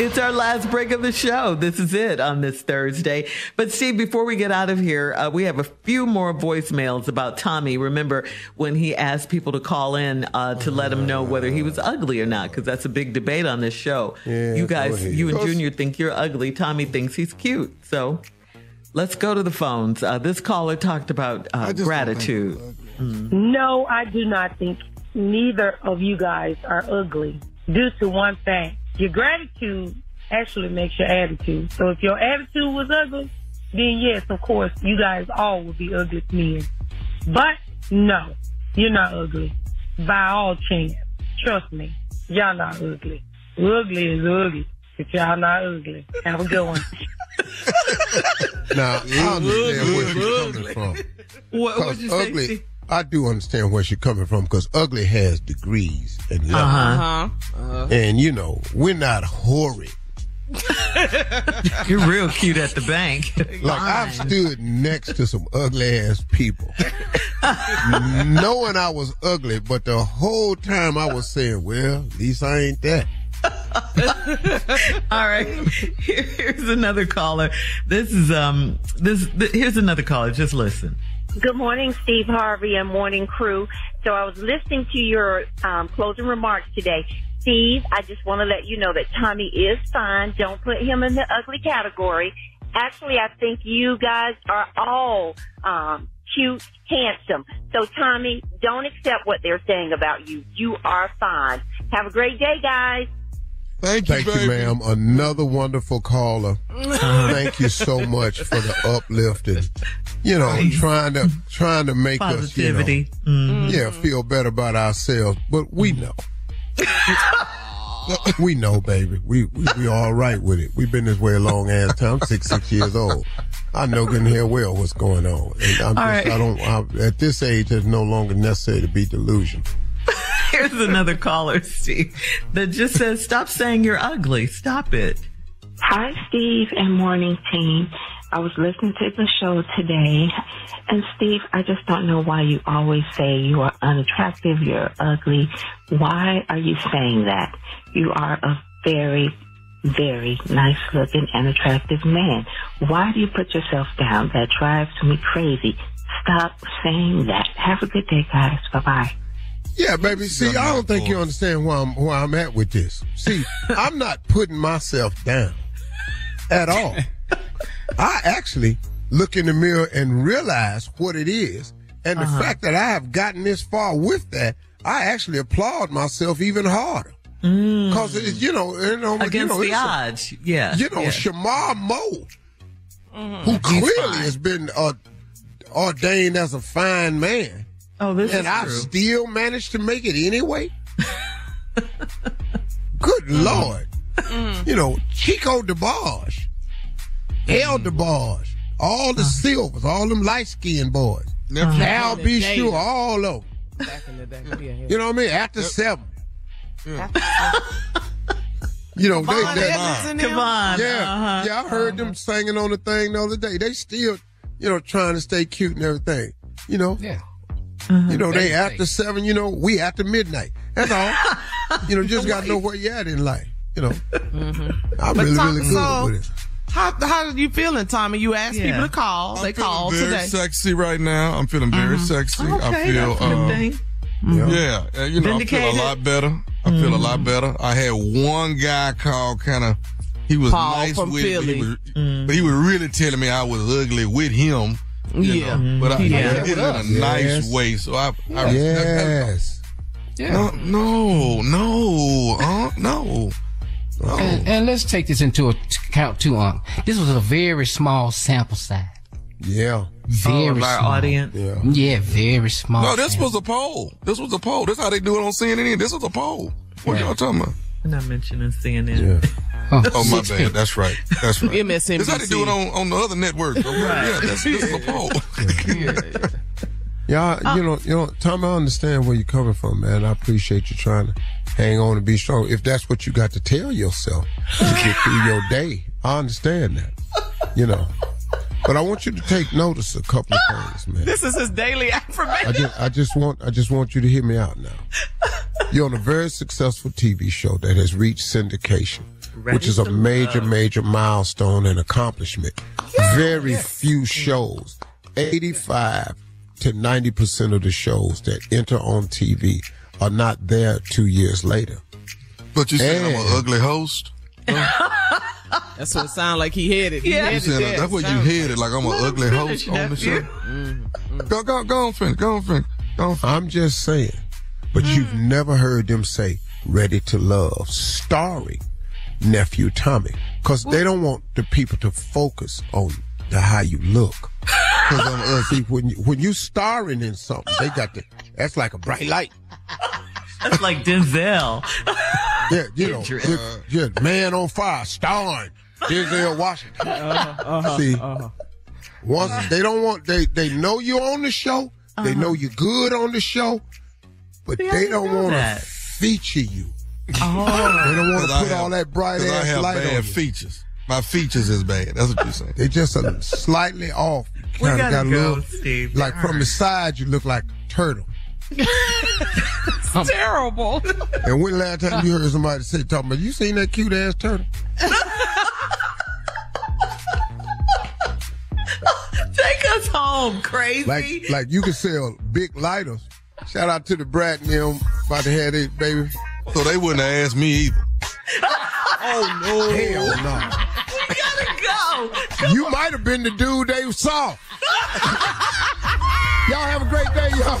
It's our last break of the show. This is it on this Thursday. But Steve, before we get out of here, uh, we have a few more voicemails about Tommy. Remember when he asked people to call in uh, to let him know whether he was ugly or not? Because that's a big debate on this show. Yeah, you guys, you and Junior think you're ugly. Tommy thinks he's cute. So let's go to the phones. Uh, this caller talked about uh, gratitude. No, I do not think neither of you guys are ugly due to one thing. Your gratitude actually makes your attitude. So if your attitude was ugly, then yes, of course, you guys all would be ugly men. But no, you're not ugly. By all chance. Trust me, y'all not ugly. Ugly is ugly. But y'all not ugly. Have a good one. Now, I understand where you're coming from. What, what'd you 'Cause say, ugly, Steve? I do understand where she's coming from because ugly has degrees and levels. Uh-huh. Uh-huh. And, you know, we're not horrid. You're real cute at the bank. Like, I've stood next to some ugly ass people, knowing I was ugly, but the whole time I was saying, well, at least I ain't that. All right. Here, here's another caller. This is um this th- here's another caller. Just listen. Good morning, Steve Harvey and morning crew. So I was listening to your um, closing remarks today. Steve, I just want to let you know that Tommy is fine. Don't put him in the ugly category. Actually, I think you guys are all um, cute, handsome. So Tommy, don't accept what they're saying about you. You are fine. Have a great day, guys. Thank you, ma'am. Another wonderful caller. Thank you so much for the uplift and you know trying to trying to make Positivity. us you know, mm-hmm. yeah feel better about ourselves. But we mm-hmm. know. we know, baby. We, we we all right with it. We've been this way a long ass time. I'm six six years old. I know good and hell well what's going on. And I'm All just, right. I don't. I, at this age, it's no longer necessary to be delusional. Here's another caller, Steve, that just says, "Stop saying you're ugly. Stop it." Hi, Steve and morning team. I was listening to the show today, and Steve, I just don't know why you always say you are unattractive, you're ugly. Why are you saying that? You are a very, very nice looking and attractive man. Why do you put yourself down? That drives me crazy. Stop saying that. Have a good day, guys. Bye bye. Yeah, baby. See, I don't think you understand where I'm where I'm at with this. See, I'm not putting myself down at all. I actually look in the mirror and realize what it is And the Uh-huh. fact that I have gotten this far with that, I actually applaud myself even harder. Because, you know, you know, you Mm. Against know, the it's a- odds. Yeah. you know, yeah. Shemar Moore, Mm-hmm. who clearly has been uh, ordained as a fine man, oh, this and is I true. still managed to make it anyway. Good Mm. Lord. Mm-hmm. You know, Chico DeBarge, El mm-hmm. DeBarge, all the uh-huh. Sylvers, all them light skinned boys. Uh-huh. Al in B. the. Sure, all of them. Back in the day. Yeah, yeah. You know what I mean? After seven. You know, they, Von they, Edmonds? Come on. yeah, uh-huh. yeah, I heard them uh-huh. singing on the thing the other day. They still, you know, trying to stay cute and everything. You know, Yeah. You know, they They- after seven. You know, we after midnight. That's all. you know, just gotta know where you at in life. You know, I'm But really, Tom- really good so- with it. How how are you feeling, Tommy? You asked Yeah. people to call. I'm they feeling called very today. sexy right now. I'm feeling very sexy. I feel, that's a good uh, yeah, uh, you know, I feel a lot better. I feel a lot better. I had one guy call, kind of, he was Paul nice from with me, Philly. he was, but he was really telling me I was ugly with him. You Yeah. know, but I, Yeah. I did it in a nice way. So I, I Yes. no, no, no, uh, no. And, and let's take this into account too. Um, this was a very small sample size. Yeah. Very Oh, small. audience. Yeah. Yeah, very small. No, this sample. was a poll. This was a poll. This is how they do it on CNN. This was a poll. What y'all talking about? I'm not mentioning CNN. Oh my bad. That's right. That's right. MSNBC. This how they do it on, on the other network. Yeah, that's, this is a poll. Yeah, Uh, you know, you know, Tom, I understand where you're coming from, man. I appreciate you trying to hang on and be strong. If that's what you got to tell yourself to get through your day, I understand that. You know. But I want you to take notice of a couple of things, man. This is his daily I affirmation. just I just want I just want you to hear me out now. You're on a very successful TV show that has reached syndication, which is a major, major milestone and accomplishment. Very few shows, 85 to 90 percent of the shows that enter on TV are not there two years later. But you saying I'm an ugly host? That's what it sounded like he headed. He Yeah. You headed saying there. that's what you Sounds headed like I'm an ugly host on the nephew. show? Mm-hmm. Go, go, go on, finish. Go on, finish. Go on, finish. I'm just saying, but you've mm. never heard them say "Ready to Love" starring nephew Tommy, because they don't want the people to focus on the how you look. Because I'm uh, see when you, when you starring in something, they got the that's like a bright light. That's like Denzel. Yeah, you know, Idris. yeah, yeah, man on fire, starring Denzel Washington. Uh-huh, See, once they don't want they they know you're on the show, they know you're good on the show, but See, they don't want to feature you. Oh. They don't want to put have- all that bright 'cause I ass have light on bad you. features. My features is bad. That's what you're saying. They just a slightly off. We gotta got go, little, Steve. like from the side, you look like a turtle. terrible. And when last time you heard somebody say, talking about, you seen that cute ass turtle? Take us home, crazy. Like, like you can sell big lighters. Shout out to the brat and them about to have it, baby. So they wouldn't have asked me either. Oh no! Hell no! we gotta go. You might have been the dude they saw. y'all have a great day, y'all.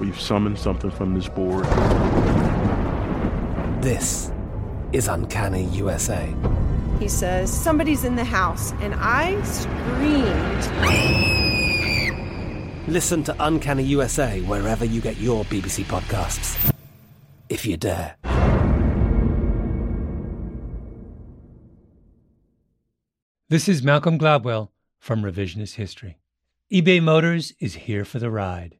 we've summoned something from this board. This is Uncanny USA. He says, Somebody's in the house. And I screamed. Listen to Uncanny USA wherever you get your BBC podcasts, if you dare. This is Malcolm Gladwell from Revisionist History. eBay Motors is here for the ride.